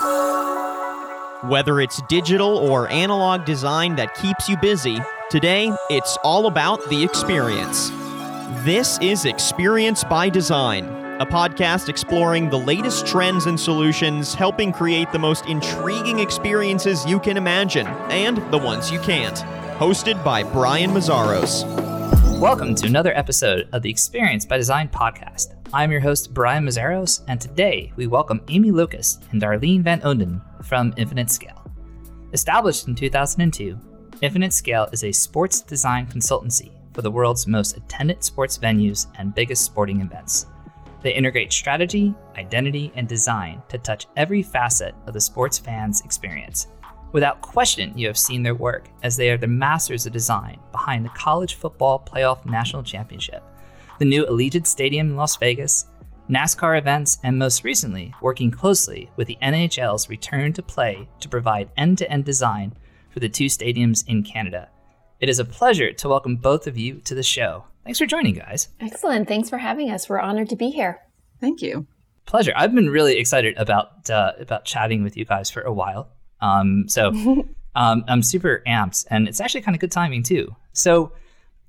Whether it's digital or analog design that keeps you busy, today it's all about the experience. This is Experience by Design, a podcast exploring the latest trends and solutions, helping create the most intriguing experiences you can imagine and the ones you can't. Hosted by Brian Mazzaros. Welcome to another episode of the Experience by Design podcast. I'm your host, Brian Mazzaros, and today we welcome Amy Lucas and Darlene Van Onden from Infinite Scale. Established in 2002, Infinite Scale is a sports design consultancy for the world's most attended sports venues and biggest sporting events. They integrate strategy, identity, and design to touch every facet of the sports fan's experience. Without question, you have seen their work, as they are the masters of design behind the College Football Playoff National Championship the new Allegiant Stadium in Las Vegas, NASCAR events, and most recently, working closely with the NHL's return to play to provide end to end design for the two stadiums in Canada. It is a pleasure to welcome both of you to the show. Thanks for joining, guys. Excellent. Thanks for having us. We're honored to be here. Thank you. Pleasure. I've been really excited about uh, about chatting with you guys for a while. Um, so um, I'm super amped, and it's actually kind of good timing too. So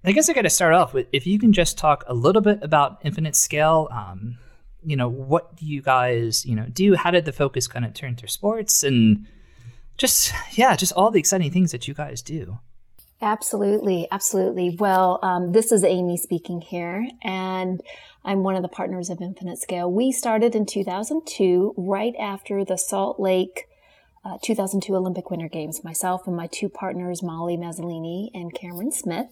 I guess I got to start off with if you can just talk a little bit about Infinite Scale. Um, you know, what do you guys, you know, do? How did the focus kind of turn to sports and just, yeah, just all the exciting things that you guys do? Absolutely, absolutely. Well, um, this is Amy speaking here, and I'm one of the partners of Infinite Scale. We started in 2002, right after the Salt Lake uh, 2002 Olympic Winter Games. Myself and my two partners, Molly Mazzolini and Cameron Smith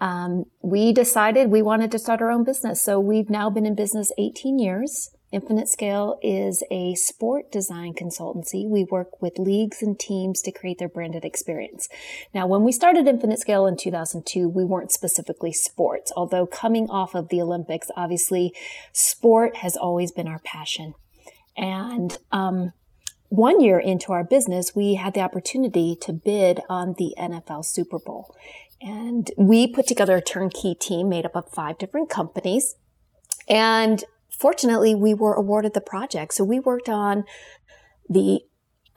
um, we decided we wanted to start our own business. So we've now been in business 18 years. Infinite Scale is a sport design consultancy. We work with leagues and teams to create their branded experience. Now, when we started Infinite Scale in 2002, we weren't specifically sports, although coming off of the Olympics, obviously sport has always been our passion. And, um, one year into our business, we had the opportunity to bid on the NFL Super Bowl. And we put together a turnkey team made up of five different companies. And fortunately, we were awarded the project. So we worked on the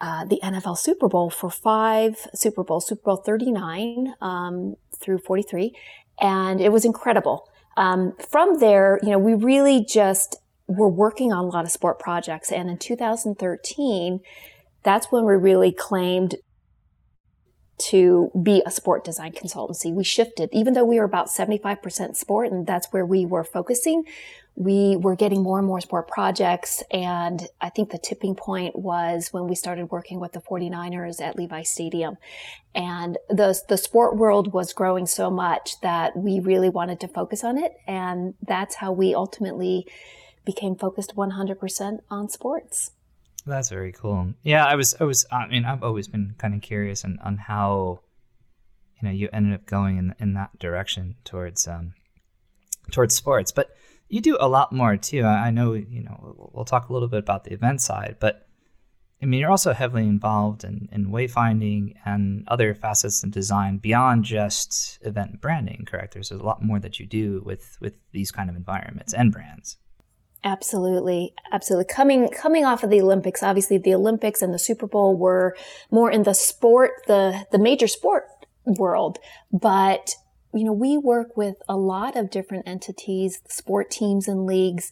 uh, the NFL Super Bowl for five Super Bowls, Super Bowl 39 um, through 43, and it was incredible. Um, from there, you know, we really just were working on a lot of sport projects, and in 2013, that's when we really claimed to be a sport design consultancy. We shifted, even though we were about 75% sport and that's where we were focusing, we were getting more and more sport projects. And I think the tipping point was when we started working with the 49ers at Levi Stadium. And the, the sport world was growing so much that we really wanted to focus on it. And that's how we ultimately became focused 100% on sports. That's very cool. Yeah, I was, I was, I mean, I've always been kind of curious on, on how, you know, you ended up going in in that direction towards, um, towards sports. But you do a lot more too. I, I know, you know, we'll talk a little bit about the event side, but I mean, you're also heavily involved in, in wayfinding and other facets in design beyond just event branding. Correct? There's a lot more that you do with with these kind of environments and brands. Absolutely, absolutely. Coming coming off of the Olympics, obviously the Olympics and the Super Bowl were more in the sport, the the major sport world, but you know, we work with a lot of different entities, sport teams and leagues,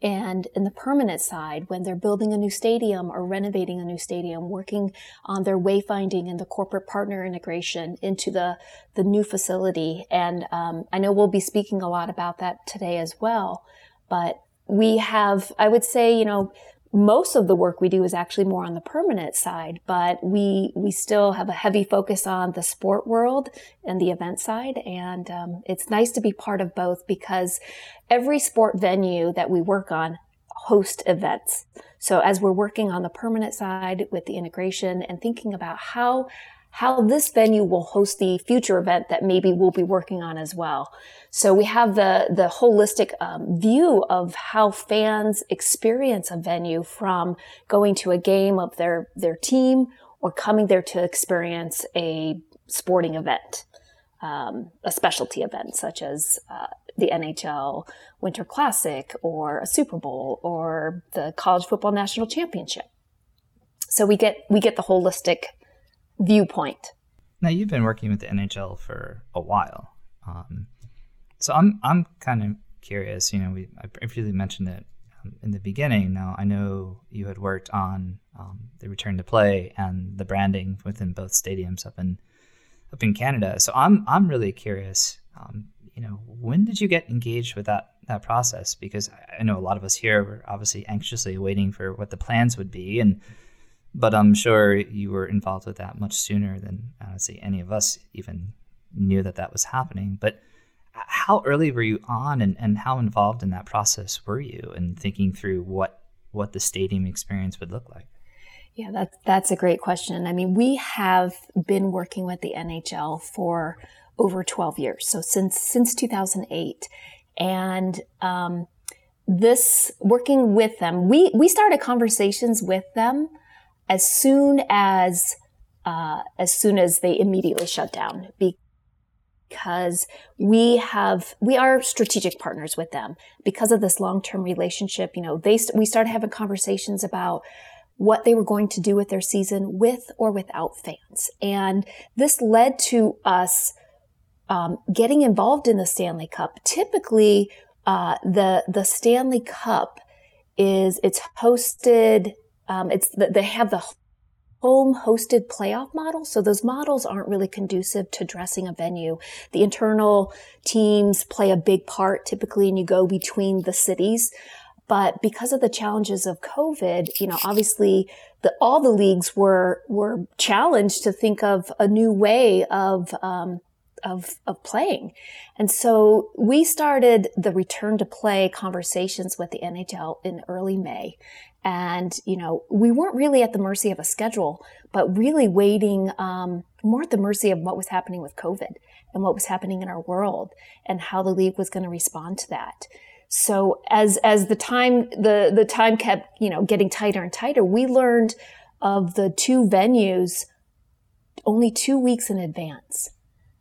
and in the permanent side, when they're building a new stadium or renovating a new stadium, working on their wayfinding and the corporate partner integration into the, the new facility. And um, I know we'll be speaking a lot about that today as well. But we have, I would say, you know, most of the work we do is actually more on the permanent side, but we we still have a heavy focus on the sport world and the event side, and um, it's nice to be part of both because every sport venue that we work on host events. So as we're working on the permanent side with the integration and thinking about how how this venue will host the future event that maybe we'll be working on as well. So we have the, the holistic um, view of how fans experience a venue from going to a game of their, their team or coming there to experience a sporting event, um, a specialty event such as uh, the NHL Winter Classic or a Super Bowl or the College Football National Championship. So we get we get the holistic viewpoint. Now you've been working with the NHL for a while, um, so I'm I'm kind of curious. You know, we I briefly mentioned it um, in the beginning. Now I know you had worked on um, the return to play and the branding within both stadiums up in up in Canada. So I'm I'm really curious. Um, you know, when did you get engaged with that that process? Because I know a lot of us here were obviously anxiously waiting for what the plans would be, and but I'm sure you were involved with that much sooner than honestly any of us even knew that that was happening. But how early were you on, and, and how involved in that process were you in thinking through what what the stadium experience would look like? Yeah, that's that's a great question. I mean, we have been working with the NHL for over 12 years, so since since 2008, and um, this working with them, we we started conversations with them as soon as uh, as soon as they immediately shut down because we have we are strategic partners with them because of this long-term relationship you know they we started having conversations about what they were going to do with their season with or without fans. And this led to us um, getting involved in the Stanley Cup. Typically, uh, the the Stanley Cup is it's hosted. Um, it's they have the home hosted playoff model. So those models aren't really conducive to dressing a venue. The internal teams play a big part typically, and you go between the cities. But because of the challenges of COVID, you know, obviously the, all the leagues were, were challenged to think of a new way of, um, of, of playing. And so we started the return to play conversations with the NHL in early May. And, you know, we weren't really at the mercy of a schedule, but really waiting, um, more at the mercy of what was happening with COVID and what was happening in our world and how the league was going to respond to that. So as as the time the the time kept you know getting tighter and tighter, we learned of the two venues only two weeks in advance.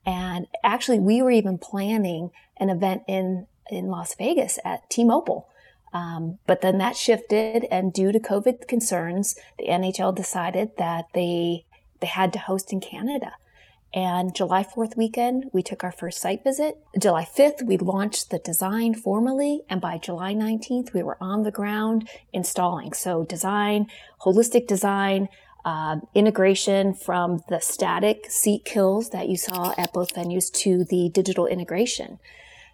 And actually, we were even planning an event in in Las Vegas at T-Mobile. Um, but then that shifted, and due to COVID concerns, the NHL decided that they they had to host in Canada. And July 4th weekend, we took our first site visit. July 5th, we launched the design formally. And by July 19th, we were on the ground installing. So design, holistic design, uh, integration from the static seat kills that you saw at both venues to the digital integration.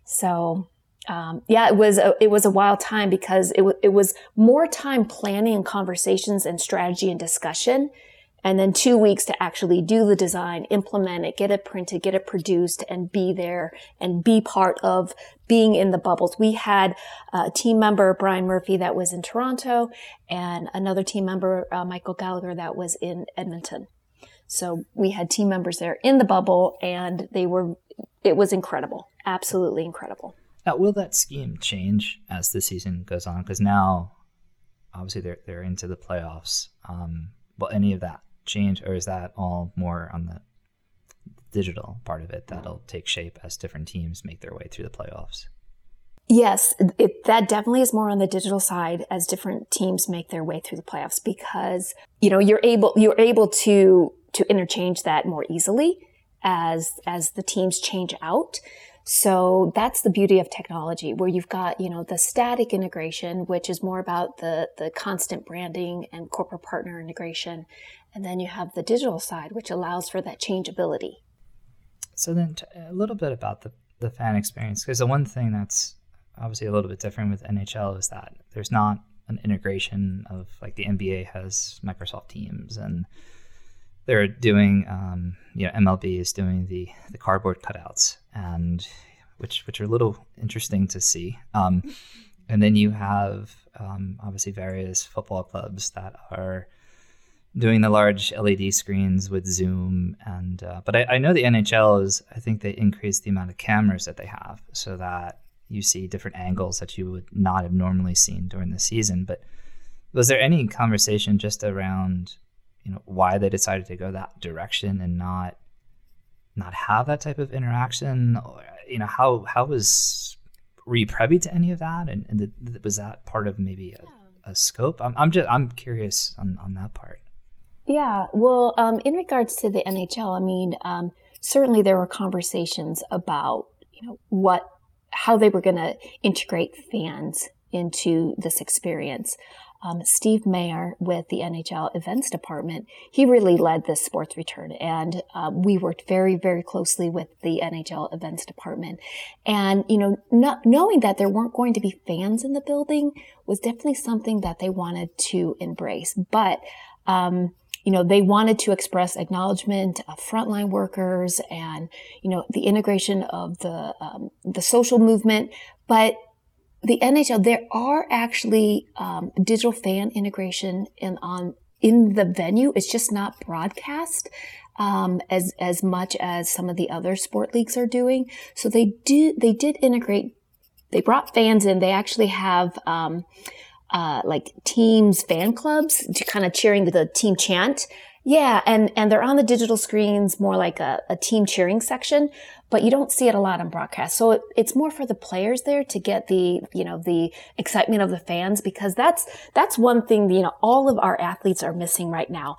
So um, yeah, it was a, it was a wild time because it, w- it was more time planning and conversations and strategy and discussion and then two weeks to actually do the design, implement it, get it printed, get it produced, and be there and be part of being in the bubbles. We had a team member, Brian Murphy, that was in Toronto, and another team member, uh, Michael Gallagher, that was in Edmonton. So we had team members there in the bubble, and they were, it was incredible, absolutely incredible. Now, will that scheme change as the season goes on? Because now, obviously, they're they're into the playoffs. Um, will any of that change, or is that all more on the digital part of it that'll take shape as different teams make their way through the playoffs? Yes, it, that definitely is more on the digital side as different teams make their way through the playoffs because you know you're able you're able to to interchange that more easily as as the teams change out. So that's the beauty of technology where you've got, you know, the static integration, which is more about the, the constant branding and corporate partner integration. And then you have the digital side, which allows for that changeability. So then t- a little bit about the, the fan experience, because the one thing that's obviously a little bit different with NHL is that there's not an integration of like the NBA has Microsoft Teams and they're doing um, you know MLB is doing the the cardboard cutouts and which which are a little interesting to see. Um, and then you have um, obviously various football clubs that are doing the large LED screens with Zoom and uh, but I, I know the NHL is I think they increased the amount of cameras that they have so that you see different angles that you would not have normally seen during the season. But was there any conversation just around you know why they decided to go that direction and not not have that type of interaction or, you know how how was were you privy to any of that? And, and was that part of maybe a, a scope? I'm, I'm just i'm curious on, on that part. Yeah, well, um, in regards to the NHL, I mean, um, certainly there were conversations about you know what how they were going to integrate fans into this experience. Um, Steve Mayer with the NHL events department, he really led this sports return. And uh, we worked very, very closely with the NHL events department. And, you know, not, knowing that there weren't going to be fans in the building was definitely something that they wanted to embrace. But, um, you know, they wanted to express acknowledgement of frontline workers and, you know, the integration of the, um, the social movement. But the NHL, there are actually um, digital fan integration in on in the venue. It's just not broadcast um, as as much as some of the other sport leagues are doing. So they do they did integrate. They brought fans in. They actually have um, uh, like teams fan clubs to kind of cheering the team chant. Yeah, and and they're on the digital screens more like a, a team cheering section, but you don't see it a lot on broadcast. So it, it's more for the players there to get the you know the excitement of the fans because that's that's one thing you know all of our athletes are missing right now,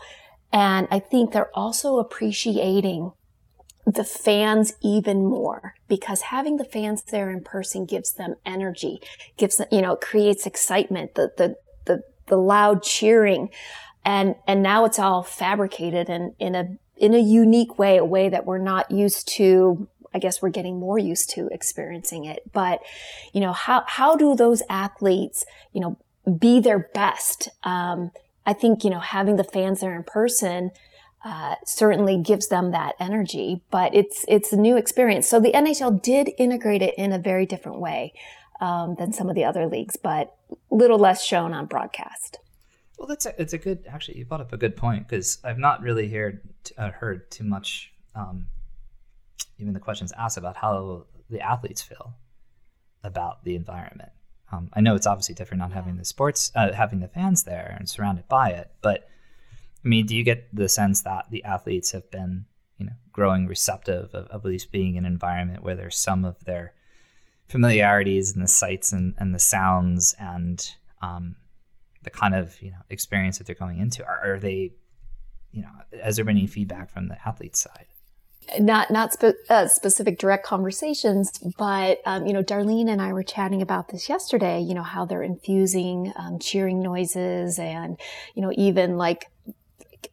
and I think they're also appreciating the fans even more because having the fans there in person gives them energy, gives them, you know, creates excitement, the, the, the, the loud cheering. And, and now it's all fabricated and in a, in a unique way, a way that we're not used to. I guess we're getting more used to experiencing it. But, you know, how, how do those athletes, you know, be their best? Um, I think, you know, having the fans there in person, uh, certainly gives them that energy, but it's it's a new experience. So the NHL did integrate it in a very different way um, than some of the other leagues, but little less shown on broadcast. Well, that's a, it's a good actually. You brought up a good point because I've not really heard uh, heard too much, um, even the questions asked about how the athletes feel about the environment. Um, I know it's obviously different not having the sports, uh, having the fans there and surrounded by it, but I mean, do you get the sense that the athletes have been, you know, growing receptive of, of at least being in an environment where there's some of their familiarities and the sights and, and the sounds and um, the kind of you know experience that they're going into? Are, are they, you know, has there been any feedback from the athlete side? Not not spe- uh, specific direct conversations, but um, you know, Darlene and I were chatting about this yesterday. You know how they're infusing um, cheering noises and you know even like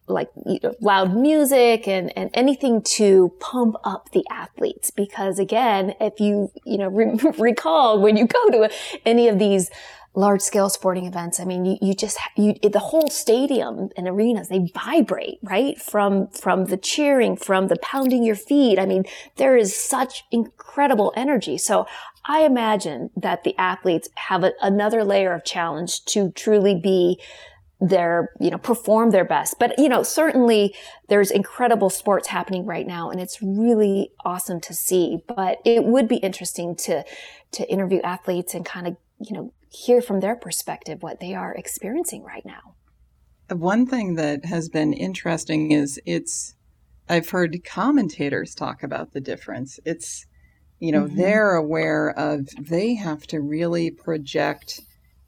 like you know, loud music and, and anything to pump up the athletes. Because again, if you, you know, re- recall when you go to any of these large scale sporting events, I mean, you, you just, you, the whole stadium and arenas, they vibrate, right? From, from the cheering, from the pounding your feet. I mean, there is such incredible energy. So I imagine that the athletes have a, another layer of challenge to truly be their, you know, perform their best. But, you know, certainly there's incredible sports happening right now and it's really awesome to see. But it would be interesting to, to interview athletes and kind of, you know, hear from their perspective what they are experiencing right now. One thing that has been interesting is it's, I've heard commentators talk about the difference. It's, you know, mm-hmm. they're aware of, they have to really project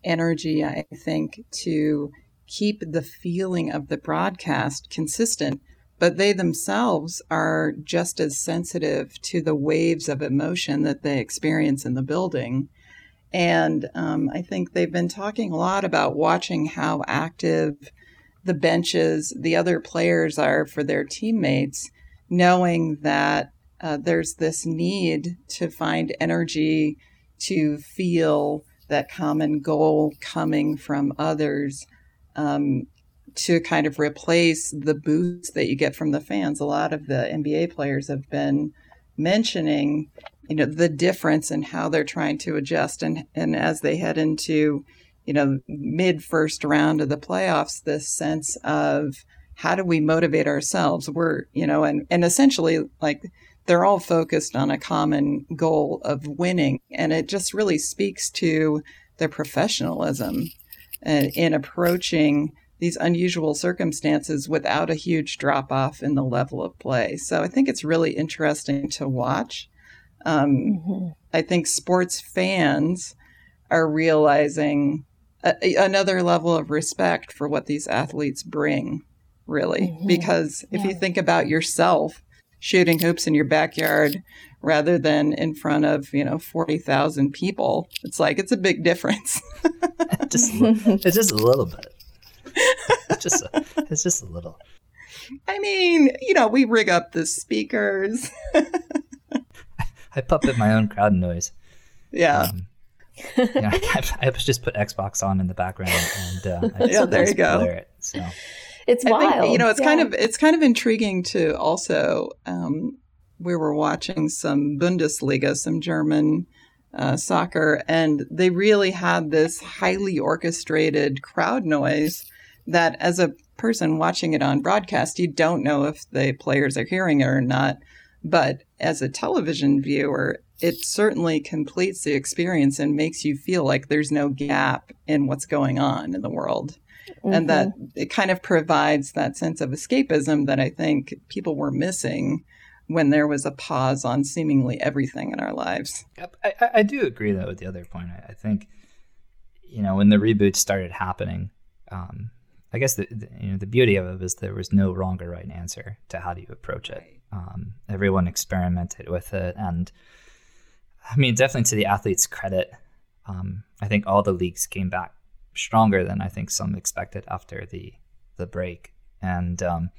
energy, I think, to keep the feeling of the broadcast consistent, but they themselves are just as sensitive to the waves of emotion that they experience in the building. And um, I think they've been talking a lot about watching how active the benches, the other players are for their teammates, knowing that uh, there's this need to find energy to feel that common goal coming from others um, to kind of replace the boost that you get from the fans. A lot of the NBA players have been mentioning, you know, the difference in how they're trying to adjust, and and as they head into, you know, mid first round of the playoffs, this sense of how do we motivate ourselves? We're, you know, and and essentially like they're all focused on a common goal of winning, and it just really speaks to their professionalism uh, in approaching these unusual circumstances without a huge drop off in the level of play. So I think it's really interesting to watch. Um, mm-hmm. I think sports fans are realizing a, another level of respect for what these athletes bring really. Mhm. Because if Yeah. you think about yourself shooting hoops in your backyard rather than in front of, you know, 40,000 people, it's like it's a big difference. just it's just a little bit. It's just a, it's just a little. I mean, you know, we rig up the speakers. I puppet my own crowd noise. yeah. Um, yeah, I, I just put Xbox on in the background, and uh, I just Yeah, there you go. blare It, so It's I wild. think you know it's kind of it's kind of intriguing to also um, we were watching some Bundesliga, some German uh, soccer, and they really had this highly orchestrated crowd noise that, as a person watching it on broadcast, you don't know if the players are hearing it or not. But as a television viewer, it certainly completes the experience and makes you feel like there's no gap in what's going on in the world and that it kind of provides that sense of escapism that I think people were missing when there was a pause on seemingly everything in our lives. I, I, I do agree though with the other point. I, I think you know when the reboot started happening, um, I guess the, the you know the beauty of it was there was no wrong or right answer to how do you approach it. Um, everyone experimented with it, and I mean definitely to the athletes' credit, um, I think all the leagues came back stronger than I think some expected after the the break, and um,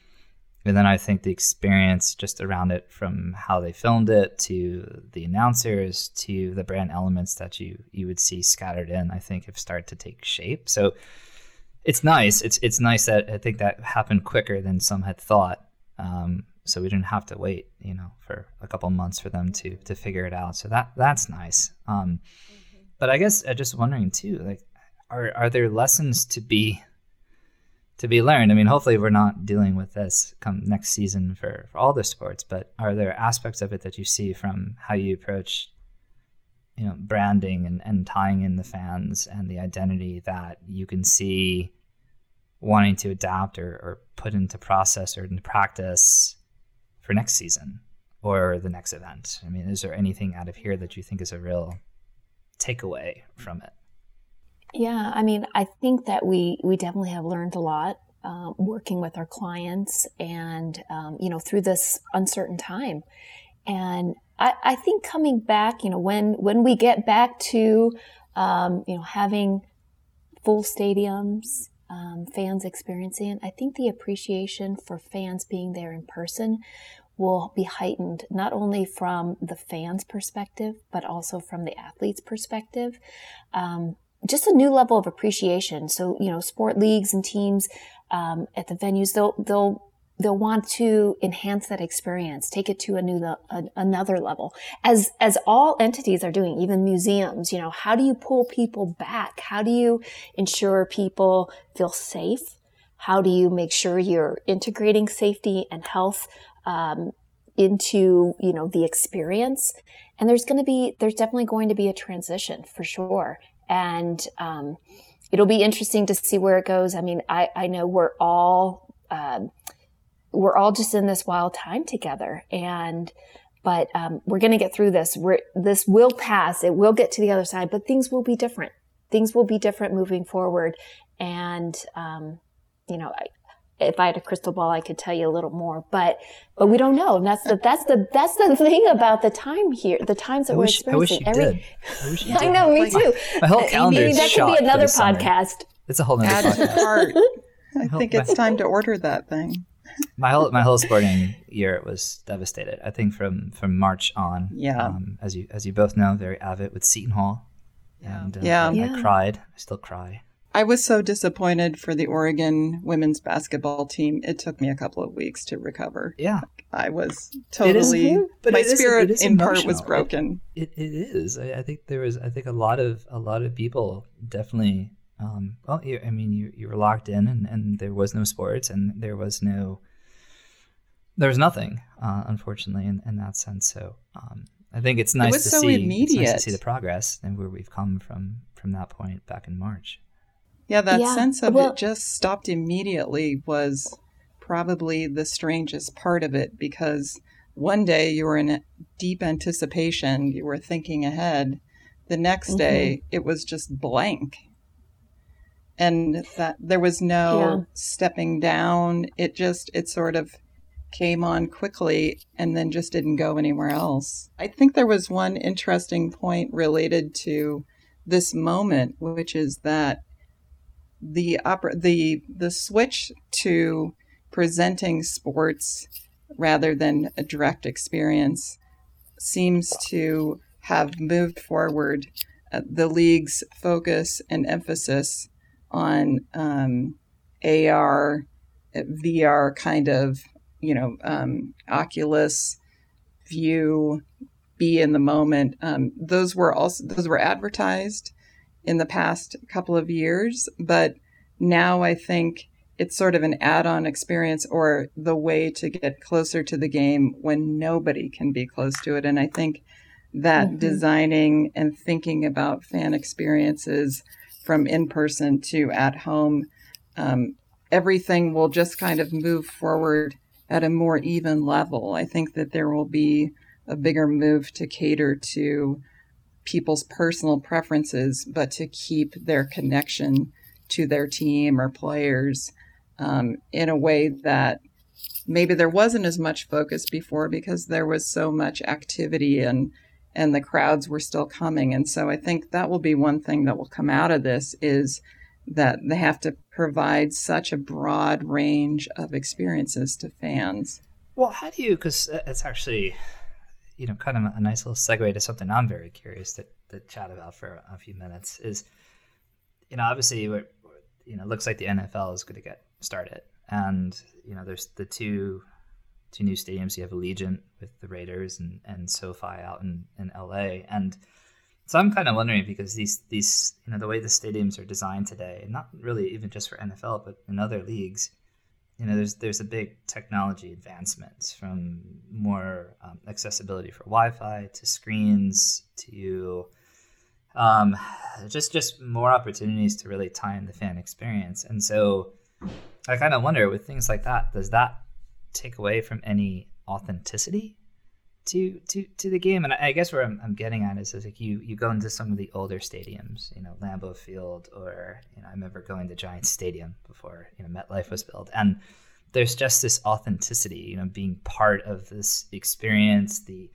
and then I think the experience just around it, from how they filmed it to the announcers to the brand elements that you you would see scattered in, I think have started to take shape. So it's nice. It's it's nice that I think that happened quicker than some had thought. Um, so we didn't have to wait, you know, for a couple months for them to to figure it out. So that that's nice. Um, but I guess I'm just wondering too, like, are are there lessons to be to be learned. I mean, hopefully we're not dealing with this come next season for, for all the sports, but are there aspects of it that you see from how you approach, you know, branding and, and tying in the fans and the identity that you can see wanting to adapt or, or put into process or into practice for next season or the next event? I mean, is there anything out of here that you think is a real takeaway from it? Yeah, I mean, I think that we we definitely have learned a lot um, working with our clients, and um, you know, through this uncertain time. And I, I think coming back, you know, when when we get back to, um, you know, having full stadiums, um, fans experiencing I think the appreciation for fans being there in person will be heightened not only from the fans' perspective, but also from the athletes' perspective. Um, just a new level of appreciation. So, you know, sport leagues and teams um, at the venues, they'll they'll they'll want to enhance that experience, take it to a new a, another level. As as all entities are doing, even museums. You know, how do you pull people back? How do you ensure people feel safe? How do you make sure you're integrating safety and health um, into you know the experience? And there's going to be there's definitely going to be a transition for sure and um, it'll be interesting to see where it goes. I mean, I, I know we're all um, we're all just in this wild time together, and but um, we're going to get through this. We're, this will pass. It will get to the other side, but things will be different. Things will be different moving forward, and um, you know. I, if I had a crystal ball, I could tell you a little more, but but we don't know. And that's the that's the that's the thing about the time here, the times that I we're wish, I wish experiencing. you did. I wish you I know, me too. My whole Uh, calendar maybe is that shot could be another this summer. podcast. It's a whole nother Add to podcast. cart. I think it's time to order that thing. My whole my whole sporting year was devastated. I think from from March on. Yeah. Um, as you as you both know, very avid with Seton Hall. And uh, Yeah. I, I Yeah. cried. I still cry. I was so disappointed for the Oregon women's basketball team. It took me a couple of weeks to recover. Yeah. I was It is- totally but my it is- spirit it is in part was emotional. broken. It, it is. I, I think there was. I think a lot of a lot of people definitely. Um, well, you, I mean, you you were locked in, and, and there was no sports, and there was no. There was nothing, uh, unfortunately, in, in that sense. So um, I think it's nice was to so see. It's nice to see the progress and where we've come from from that point back in March. Yeah, that Yeah, sense of well- it just stopped immediately was probably the strangest part of it because one day you were in deep anticipation, you were thinking ahead. The next day it was just blank. and that there was no yeah. stepping down. It just it sort of came on quickly and then just didn't go anywhere else. I think there was one interesting point related to this moment, which is that the opera the the switch to presenting sports rather than a direct experience seems to have moved forward uh, the league's focus and emphasis on um, AR, VR kind of, you know, um, Oculus view, be in the moment. Um, those were also those were advertised in the past couple of years, but now I think it's sort of an add-on experience or the way to get closer to the game when nobody can be close to it. And I think that mm-hmm. designing and thinking about fan experiences from in person to at home, um, everything will just kind of move forward at a more even level. I think that there will be a bigger move to cater to people's personal preferences, but to keep their connection to their team or players um, in a way that maybe there wasn't as much focus before because there was so much activity and and the crowds were still coming. And so I think that will be one thing that will come out of this is that they have to provide such a broad range of experiences to fans. Well, how do you? Because uh, it's actually, you know, kind of a nice little segue to something I'm very curious to, to chat about for a few minutes. Is, you know, obviously, you know, looks like the NFL is going to get started, and you know, there's the two two new stadiums. You have Allegiant with the Raiders and, and SoFi out in, in LA. And so I'm kind of wondering because these these you know the way the stadiums are designed today, and not really even just for NFL, but in other leagues, you know, there's there's a big technology advancements from more um, accessibility for Wi-Fi to screens to um, just just more opportunities to really tie in the fan experience. And so I kind of wonder with things like that, does that take away from any authenticity to to to the game. And I, guess where I'm, I'm getting at is, is like you you go into some of the older stadiums, you know, Lambeau Field, or you know, I remember going to Giants Stadium before you know MetLife was built, and there's just this authenticity, you know, being part of this experience. The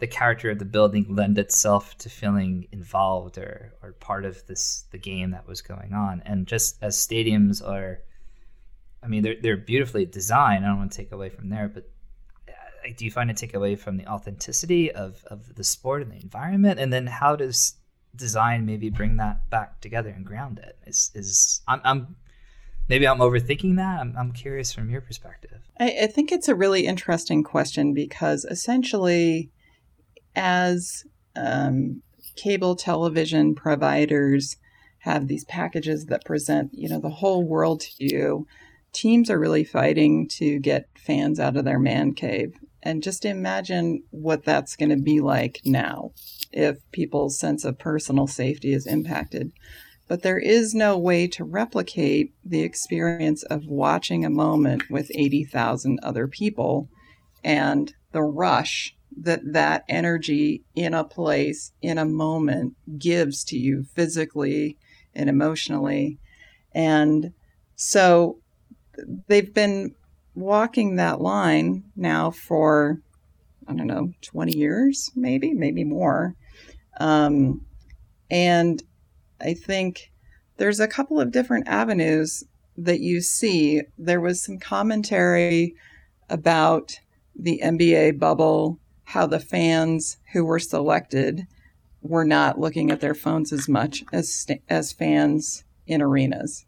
the character of the building lend itself to feeling involved or or part of this the game that was going on. And just as stadiums are I mean, they're they're beautifully designed. I don't want to take away from there, but like, do you find it take away from the authenticity of of the sport and the environment? And then how does design maybe bring that back together and ground it? Is is I'm, I'm maybe I'm overthinking that. I'm I'm curious from your perspective. I, I think it's a really interesting question because essentially, as um, cable television providers have these packages that present you know the whole world to you teams are really fighting to get fans out of their man cave. And just imagine what that's going to be like now if people's sense of personal safety is impacted. But there is no way to replicate the experience of watching a moment with 80,000 other people and the rush that that energy in a place, in a moment, gives to you physically and emotionally. And so they've been walking that line now for I don't know, 20 years, maybe, maybe more. Um, and I think there's a couple of different avenues that you see. There was some commentary about the NBA bubble, how the fans who were selected were not looking at their phones as much as as fans in arenas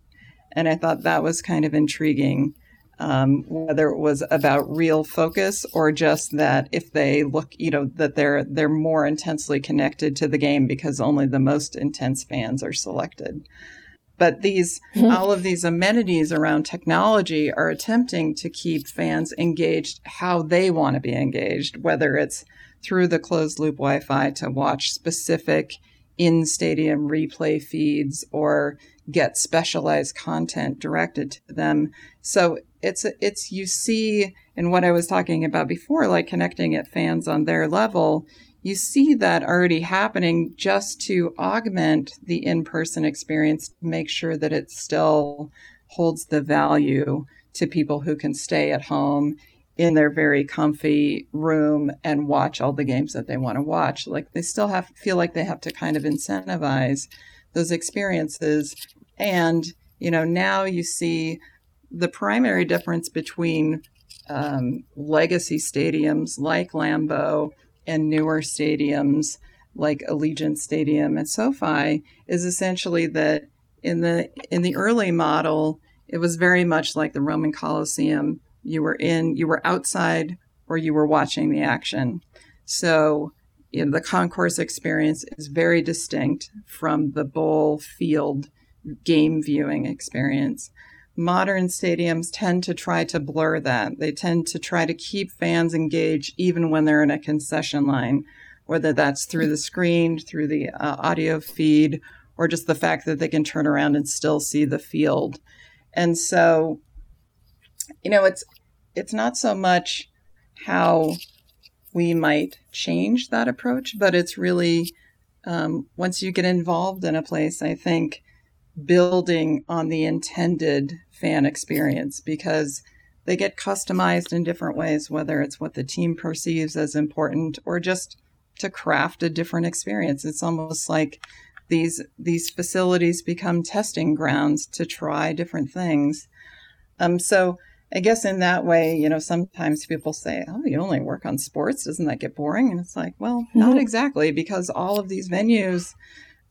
and I thought that was kind of intriguing. Um, whether it was about real focus or just that if they look, you know, that they're they're more intensely connected to the game because only the most intense fans are selected. But these mm-hmm. all of these amenities around technology are attempting to keep fans engaged how they want to be engaged, whether it's through the closed loop Wi-Fi to watch specific in stadium replay feeds or get specialized content directed to them. So it's it's you see in what I was talking about before, like connecting at fans on their level. you see that already happening just to augment the in person experience to make sure that it still holds the value to people who can stay at home in their very comfy room and watch all the games that they want to watch. Like they still have feel like they have to kind of incentivize those experiences. And, you know, now you see the primary difference between um, legacy stadiums like Lambeau and newer stadiums like Allegiant Stadium and SoFi is essentially that in the in the early model, it was very much like the Roman Colosseum. You were in, you were outside, or you were watching the action. So you know, the concourse experience is very distinct from the bowl field game viewing experience. Modern stadiums tend to try to blur that. They tend to try to keep fans engaged even when they're in a concession line, whether that's through the screen, through the uh, audio feed, or just the fact that they can turn around and still see the field. And so, you know, it's it's not so much how we might change that approach, but it's really um, once you get involved in a place, I think building on the intended fan experience because they get customized in different ways, whether it's what the team perceives as important or just to craft a different experience. It's almost like these these facilities become testing grounds to try different things. Um, so I guess in that way, you know, sometimes people say, "Oh, you only work on sports. Doesn't that get boring?" And it's like, well, not mm-hmm. exactly, because all of these venues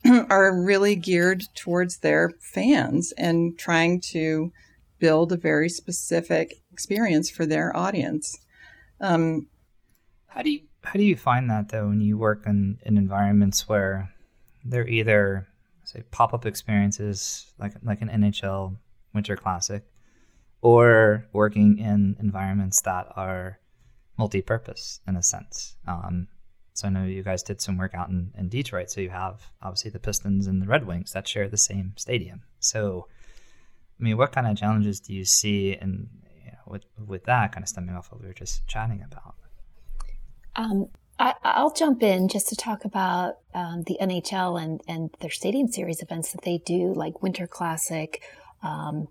are really geared towards their fans and trying to build a very specific experience for their audience. Um, how do you how do you find that though when you work in, in environments where they're either say pop-up experiences like like an NHL Winter Classic or working in environments that are multi-purpose in a sense. Um, so I know you guys did some work out in, in Detroit. So you have obviously the Pistons and the Red Wings that share the same stadium. So, I mean, what kind of challenges do you see in you know, with with that kind of stemming off of what we were just chatting about? Um, I, will jump in just to talk about um, the NHL and, and their Stadium Series events that they do, like Winter Classic. Um,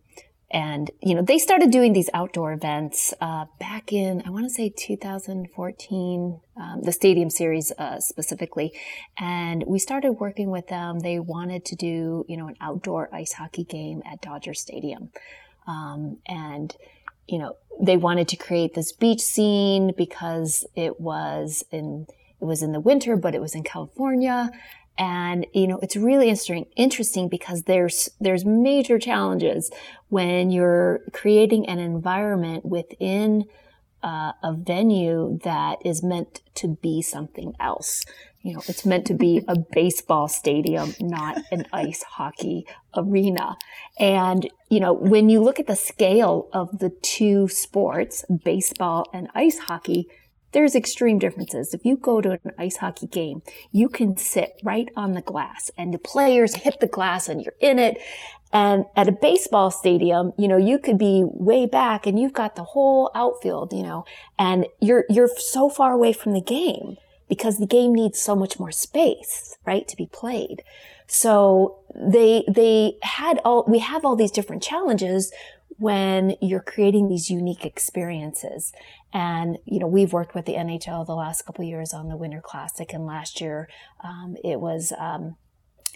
and, you know, they started doing these outdoor events uh, back in, I want to say 2014, um, the Stadium Series uh, specifically. And we started working with them. They wanted to do, you know, an outdoor ice hockey game at Dodger Stadium. Um, and, you know, they wanted to create this beach scene because it was in it was in the winter, but it was in California. And, you know, it's really interesting, interesting because there's, there's major challenges when you're creating an environment within uh, a venue that is meant to be something else. You know, it's meant to be a baseball stadium, not an ice hockey arena. And, you know, when you look at the scale of the two sports, baseball and ice hockey, there's extreme differences. If you go to an ice hockey game, you can sit right on the glass and the players hit the glass and you're in it. And at a baseball stadium, you know, you could be way back and you've got the whole outfield, you know, and you're, you're so far away from the game because the game needs so much more space, right, to be played. So they, they had all, we have all these different challenges when you're creating these unique experiences. And, you know, we've worked with the NHL the last couple years on the Winter Classic. And last year, um, it was, um,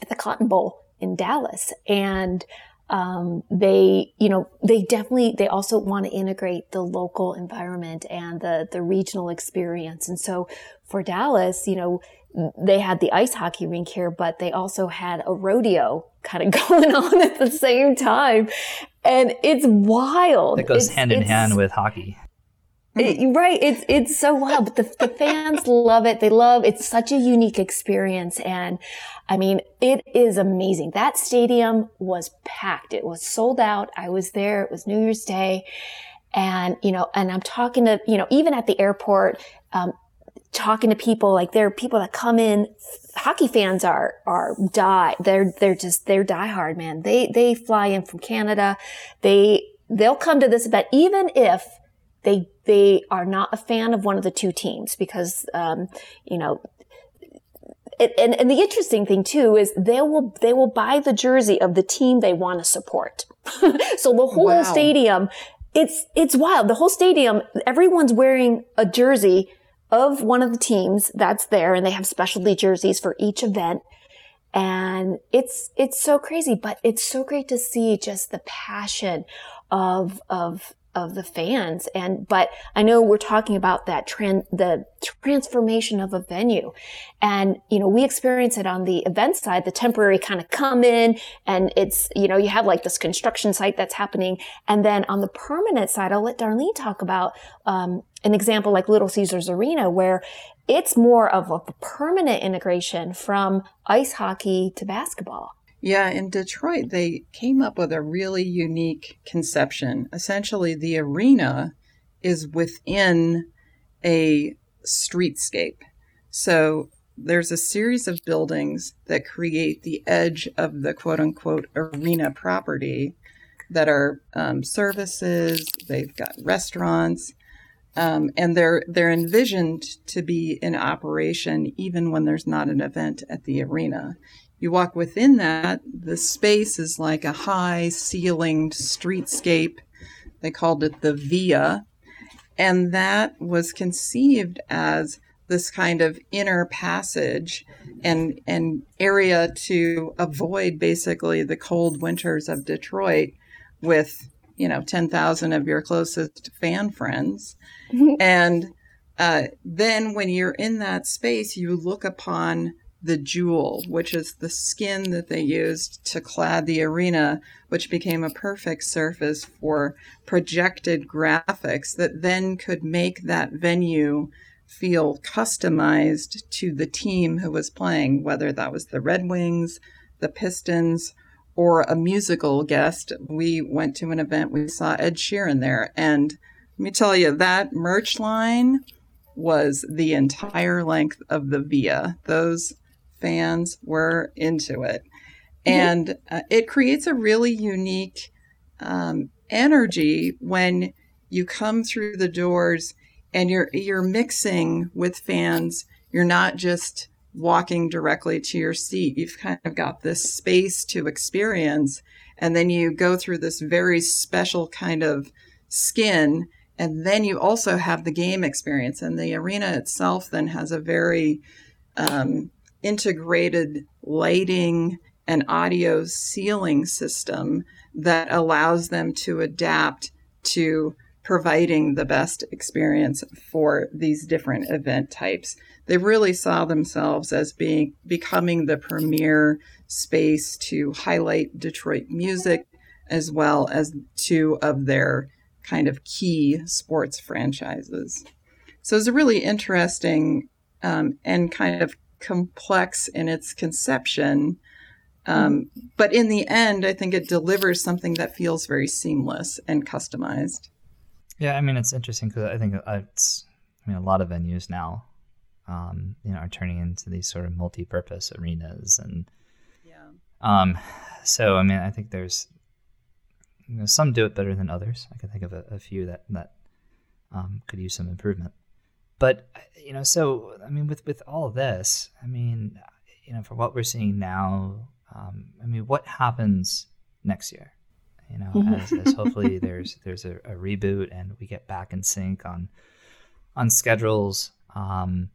at the Cotton Bowl in Dallas. And, um, they, you know, they definitely, they also want to integrate the local environment and the, the regional experience. And so for Dallas, you know, they had the ice hockey rink here, but they also had a rodeo kind of going on at the same time. And it's wild. It goes it's, hand in hand with hockey. It, right. It's, it's so wild, but the, the fans love it. They love, it's such a unique experience. And I mean, it is amazing. That stadium was packed. It was sold out. I was there. It was New Year's Day. And, you know, and I'm talking to, you know, even at the airport, um, talking to people, like there are people that come in, hockey fans are, are die, they're, they're just, they're diehard, man. They, they fly in from Canada. They, they'll come to this event, even if they they are not a fan of one of the two teams because um, you know and, and the interesting thing too is they will they will buy the jersey of the team they want to support. so the whole wow. stadium, it's it's wild. The whole stadium, everyone's wearing a jersey of one of the teams that's there, and they have specialty jerseys for each event. And it's it's so crazy, but it's so great to see just the passion of of of the fans. And, but I know we're talking about that trend, the transformation of a venue. And, you know, we experience it on the event side, the temporary kind of come in and it's, you know, you have like this construction site that's happening. And then on the permanent side, I'll let Darlene talk about, um, an example like Little Caesars Arena where it's more of a permanent integration from ice hockey to basketball. Yeah, in Detroit, they came up with a really unique conception. Essentially, the arena is within a streetscape. So there's a series of buildings that create the edge of the quote unquote arena property that are um, services, they've got restaurants. Um, and they're they're envisioned to be in operation even when there's not an event at the arena. You walk within that, the space is like a high ceilinged streetscape. They called it the Via. And that was conceived as this kind of inner passage and and area to avoid basically the cold winters of Detroit with you know 10,000 of your closest fan friends. And uh, then when you're in that space you look upon the jewel, which is the skin that they used to clad the arena, which became a perfect surface for projected graphics that then could make that venue feel customized to the team who was playing, whether that was the Red Wings, the Pistons, or a musical guest. We went to an event, we saw Ed Sheeran there. And let me tell you, that merch line was the entire length of the Via. Those fans were into it. And uh, it creates a really unique um, energy when you come through the doors and you're you're mixing with fans. You're not just walking directly to your seat. You've kind of got this space to experience, and then you go through this very special kind of skin, and then you also have the game experience. And the arena itself then has a very um, integrated lighting and audio ceiling system that allows them to adapt to providing the best experience for these different event types. They really saw themselves as being becoming the premier space to highlight Detroit music as well as two of their kind of key sports franchises. So it's a really interesting um, and kind of complex in its conception. Um, but in the end, I think it delivers something that feels very seamless and customized. Yeah, I mean, it's interesting because I think it's, I mean, a lot of venues now, um, you know, are turning into these sort of multi-purpose arenas, and yeah. Um, so I mean, I think there's, you know, some do it better than others. I can think of a, a few that that um, could use some improvement but you know, so I mean, with with all of this, I mean, you know, for what we're seeing now, um, I mean, what happens next year? You know, mm-hmm. as, as hopefully there's there's a, a, reboot and we get back in sync on on schedules. Um,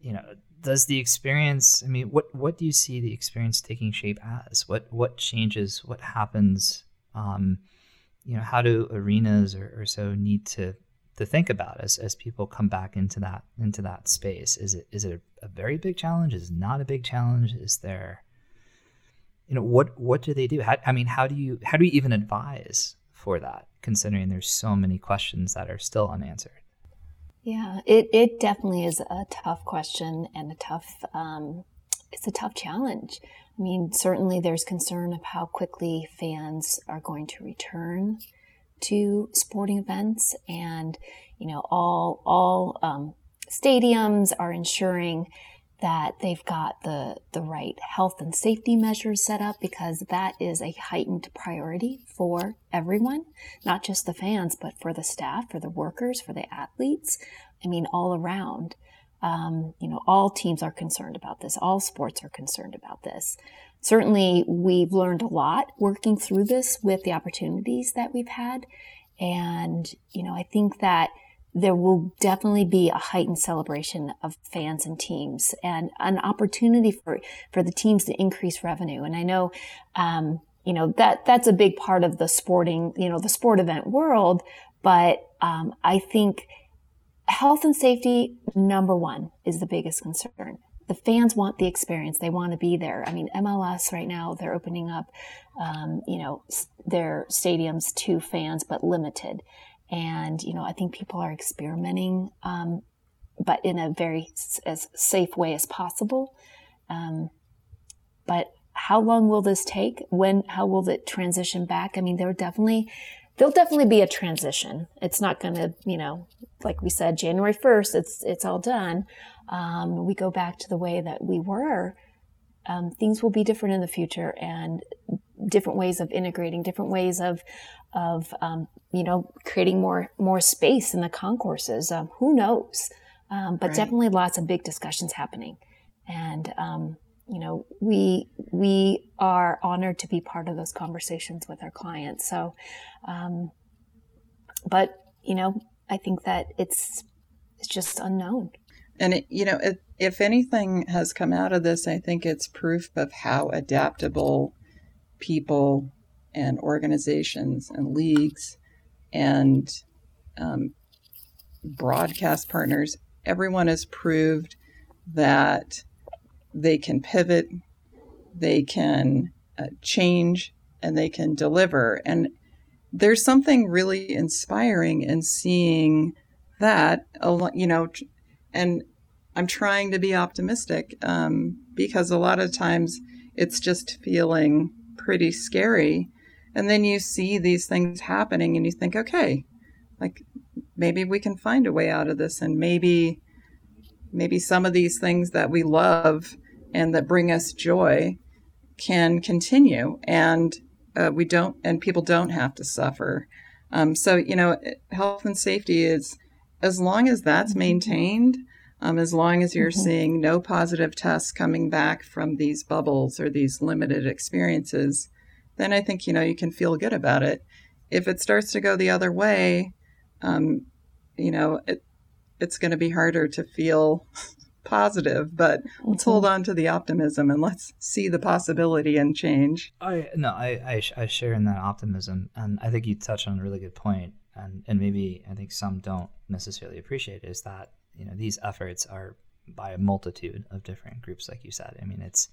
you know, does the experience? I mean, what what do you see the experience taking shape as? What what changes? What happens? Um, you know, how do arenas or, or so need to to think about as, as people come back into that into that space is it is it a, a very big challenge is it not a big challenge is there you know what what do they do? How, i mean how do you how do you even advise for that considering there's so many questions that are still unanswered? Yeah it, it definitely is a tough question and a tough um, it's a tough challenge. I mean certainly there's concern of how quickly fans are going to return to sporting events and you know all all um, stadiums are ensuring that they've got the the right health and safety measures set up because that is a heightened priority for everyone not just the fans but for the staff for the workers for the athletes i mean all around Um, you know, all teams are concerned about this. All sports are concerned about this. Certainly, we've learned a lot working through this with the opportunities that we've had. And, you know, I think that there will definitely be a heightened celebration of fans and teams and an opportunity for, for the teams to increase revenue. And I know, um, you know, that, that's a big part of the sporting, you know, the sport event world. But, um, I think health and safety, number one, is the biggest concern. The fans want the experience. They want to be there. I mean, MLS right now, they're opening up, um, you know, their stadiums to fans, but limited. And, you know, I think people are experimenting, um, but in a very as safe way as possible. Um, but how long will this take? When, how will it transition back? I mean, there definitely, there'll definitely be a transition. It's not going to, you know, like we said, January 1st, it's, it's all done. Um, we go back to the way that we were. Um, things will be different in the future and different ways of integrating, different ways of, of um, you know creating more more space in the concourses. Um, who knows? Um, but right. definitely lots of big discussions happening, and um, you know we we are honored to be part of those conversations with our clients. So, um, but you know I think that it's it's just unknown. And it, you know, it, if anything has come out of this, I think it's proof of how adaptable people and organizations and leagues and um, broadcast partners, everyone has proved that they can pivot, they can uh, change, and they can deliver. And there's something really inspiring in seeing that, you know, and I'm trying to be optimistic um, because a lot of times it's just feeling pretty scary and then you see these things happening and you think, okay, like maybe we can find a way out of this and maybe maybe some of these things that we love and that bring us joy can continue and uh, we don't and people don't have to suffer um, so you know health and safety is as long as that's mm-hmm. maintained um, as long as you're mm-hmm. seeing no positive tests coming back from these bubbles or these limited experiences then I think you know you can feel good about it. If it starts to go the other way, um, you know it it's going to be harder to feel positive. But let's hold mm-hmm. on to the optimism and let's see the possibility and change. I no, I I, I share in that optimism, and I think you touched on a really good point, and and maybe I think some don't necessarily appreciate is that you know these efforts are by a multitude of different groups, like you said. I mean, it's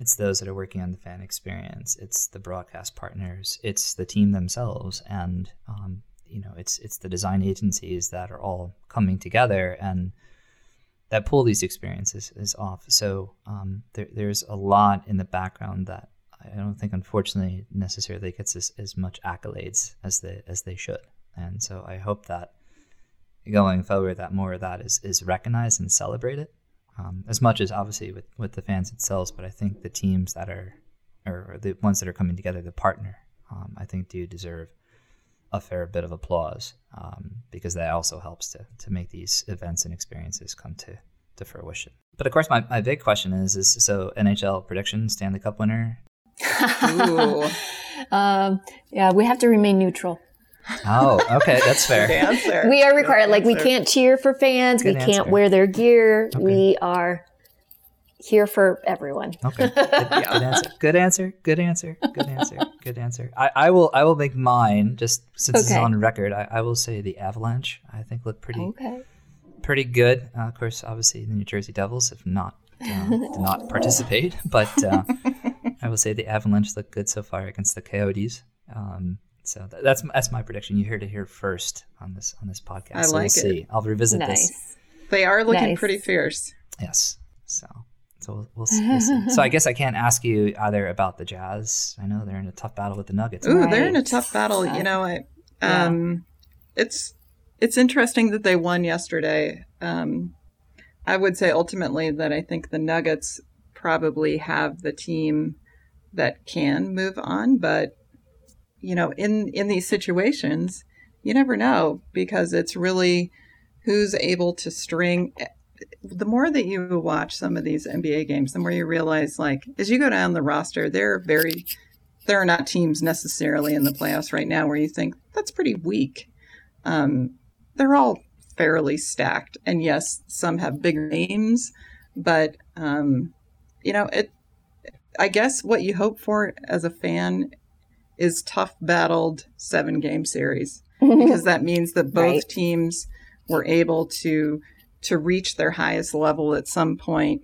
it's those that are working on the fan experience. It's the broadcast partners. It's the team themselves, and um, you know, it's it's the design agencies that are all coming together and that pull these experiences is off. So um, there, there's a lot in the background that I don't think, unfortunately, necessarily gets as, as much accolades as they as they should. And so I hope that going forward, that more of that is is recognized and celebrated um, as much as obviously with, with the fans themselves, but I think the teams that are, or the ones that are coming together, the partner, um, I think do deserve a fair bit of applause um, because that also helps to, to make these events and experiences come to, to fruition. But of course, my, my big question is, is so NHL prediction, Stanley Cup winner? um, yeah, we have to remain neutral. Oh, okay, that's fair. answer. We are required. Like we can't cheer for fans. Good we answer. can't wear their gear. Okay. We are here for everyone. Okay. Good, good, answer. Good answer. Good answer. Good answer. Good answer. I, I will I will make mine just since okay. it's on record. I, I will say the Avalanche. I think look pretty okay. pretty good. Uh, of course, obviously the New Jersey Devils have not uh, not participate, but uh, I will say the Avalanche look good so far against the Coyotes. Um, so that's that's my prediction. You heard it here first on this on this podcast. I so like we'll it. See. I'll revisit nice. this. They are looking nice. pretty fierce. Yes. So so we'll, we'll, see, we'll see. so I guess I can't ask you either about the Jazz. I know they're in a tough battle with the Nuggets. Ooh, right. they're in a tough battle. You know, I, um, yeah. it's it's interesting that they won yesterday. Um, I would say ultimately that I think the Nuggets probably have the team that can move on, but you know, in in these situations, you never know because it's really who's able to string the more that you watch some of these NBA games, the more you realize, like, as you go down the roster, they're very, there are not teams necessarily in the playoffs right now where you think that's pretty weak. Um, they're all fairly stacked, and yes, some have bigger names, but um, you know, it. I guess what you hope for as a fan is tough battled seven game series because that means that both right. teams were able to to reach their highest level at some point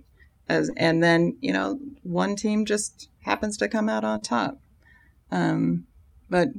as and then you know one team just happens to come out on top. Um, but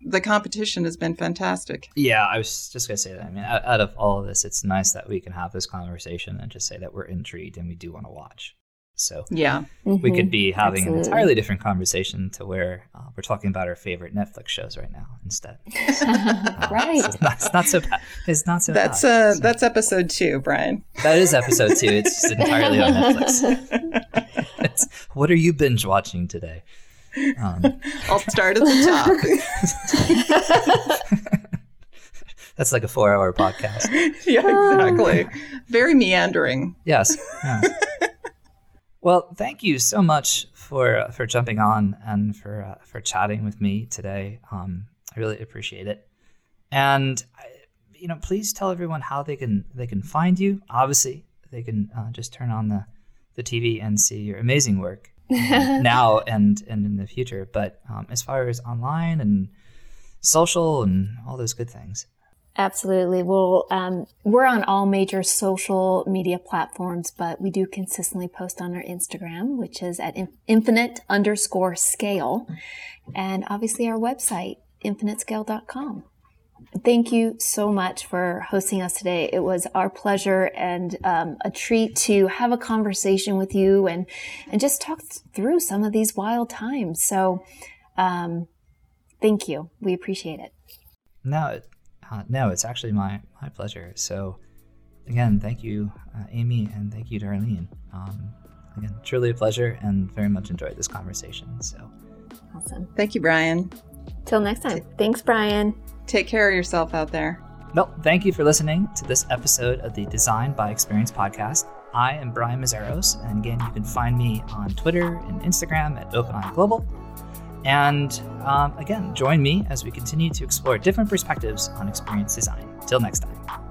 the competition has been fantastic. Yeah i was just going to say that. I mean out, out of all of this it's nice that we can have this conversation and just say that we're intrigued and we do want to watch so yeah, mm-hmm. we could be having Absolutely. an entirely different conversation to where uh, we're talking about our favorite Netflix shows right now instead. uh, right. So it's, not, it's, not, so bad. It's not so that's bad. Uh, so. That's episode two, Brian. That is episode two. It's just entirely on Netflix. it's, what are you binge watching today? Um, I'll start at the top. That's like a four-hour podcast. yeah, exactly. Very meandering. Yes. yes. Well, thank you so much for uh, for jumping on and for uh, for chatting with me today. Um, I really appreciate it. And you know, please tell everyone how they can they can find you. Obviously, they can uh, just turn on the the TV and see your amazing work now and and in the future. But um, as far as online and social and all those good things. Absolutely. Well, um, we're on all major social media platforms, but we do consistently post on our Instagram, which is at infinite underscore scale, and obviously our website, infinitescale.com. Thank you so much for hosting us today. It was our pleasure and um, a treat to have a conversation with you and and just talk through some of these wild times. So, um, thank you. We appreciate it. No, uh, no, it's actually my my pleasure. So, again, thank you, uh, Amy, and thank you, Darlene. Um, again, truly a pleasure, and very much enjoyed this conversation. So, awesome. Thank you, Brian. Till next time. Thanks, Brian. Take care of yourself out there. Well, thank you for listening to this episode of the Design by Experience podcast. I am Brian Mazeros, and again, you can find me on Twitter and Instagram at OpenEye Global. And um, again, join me as we continue to explore different perspectives on experience design. Till next time.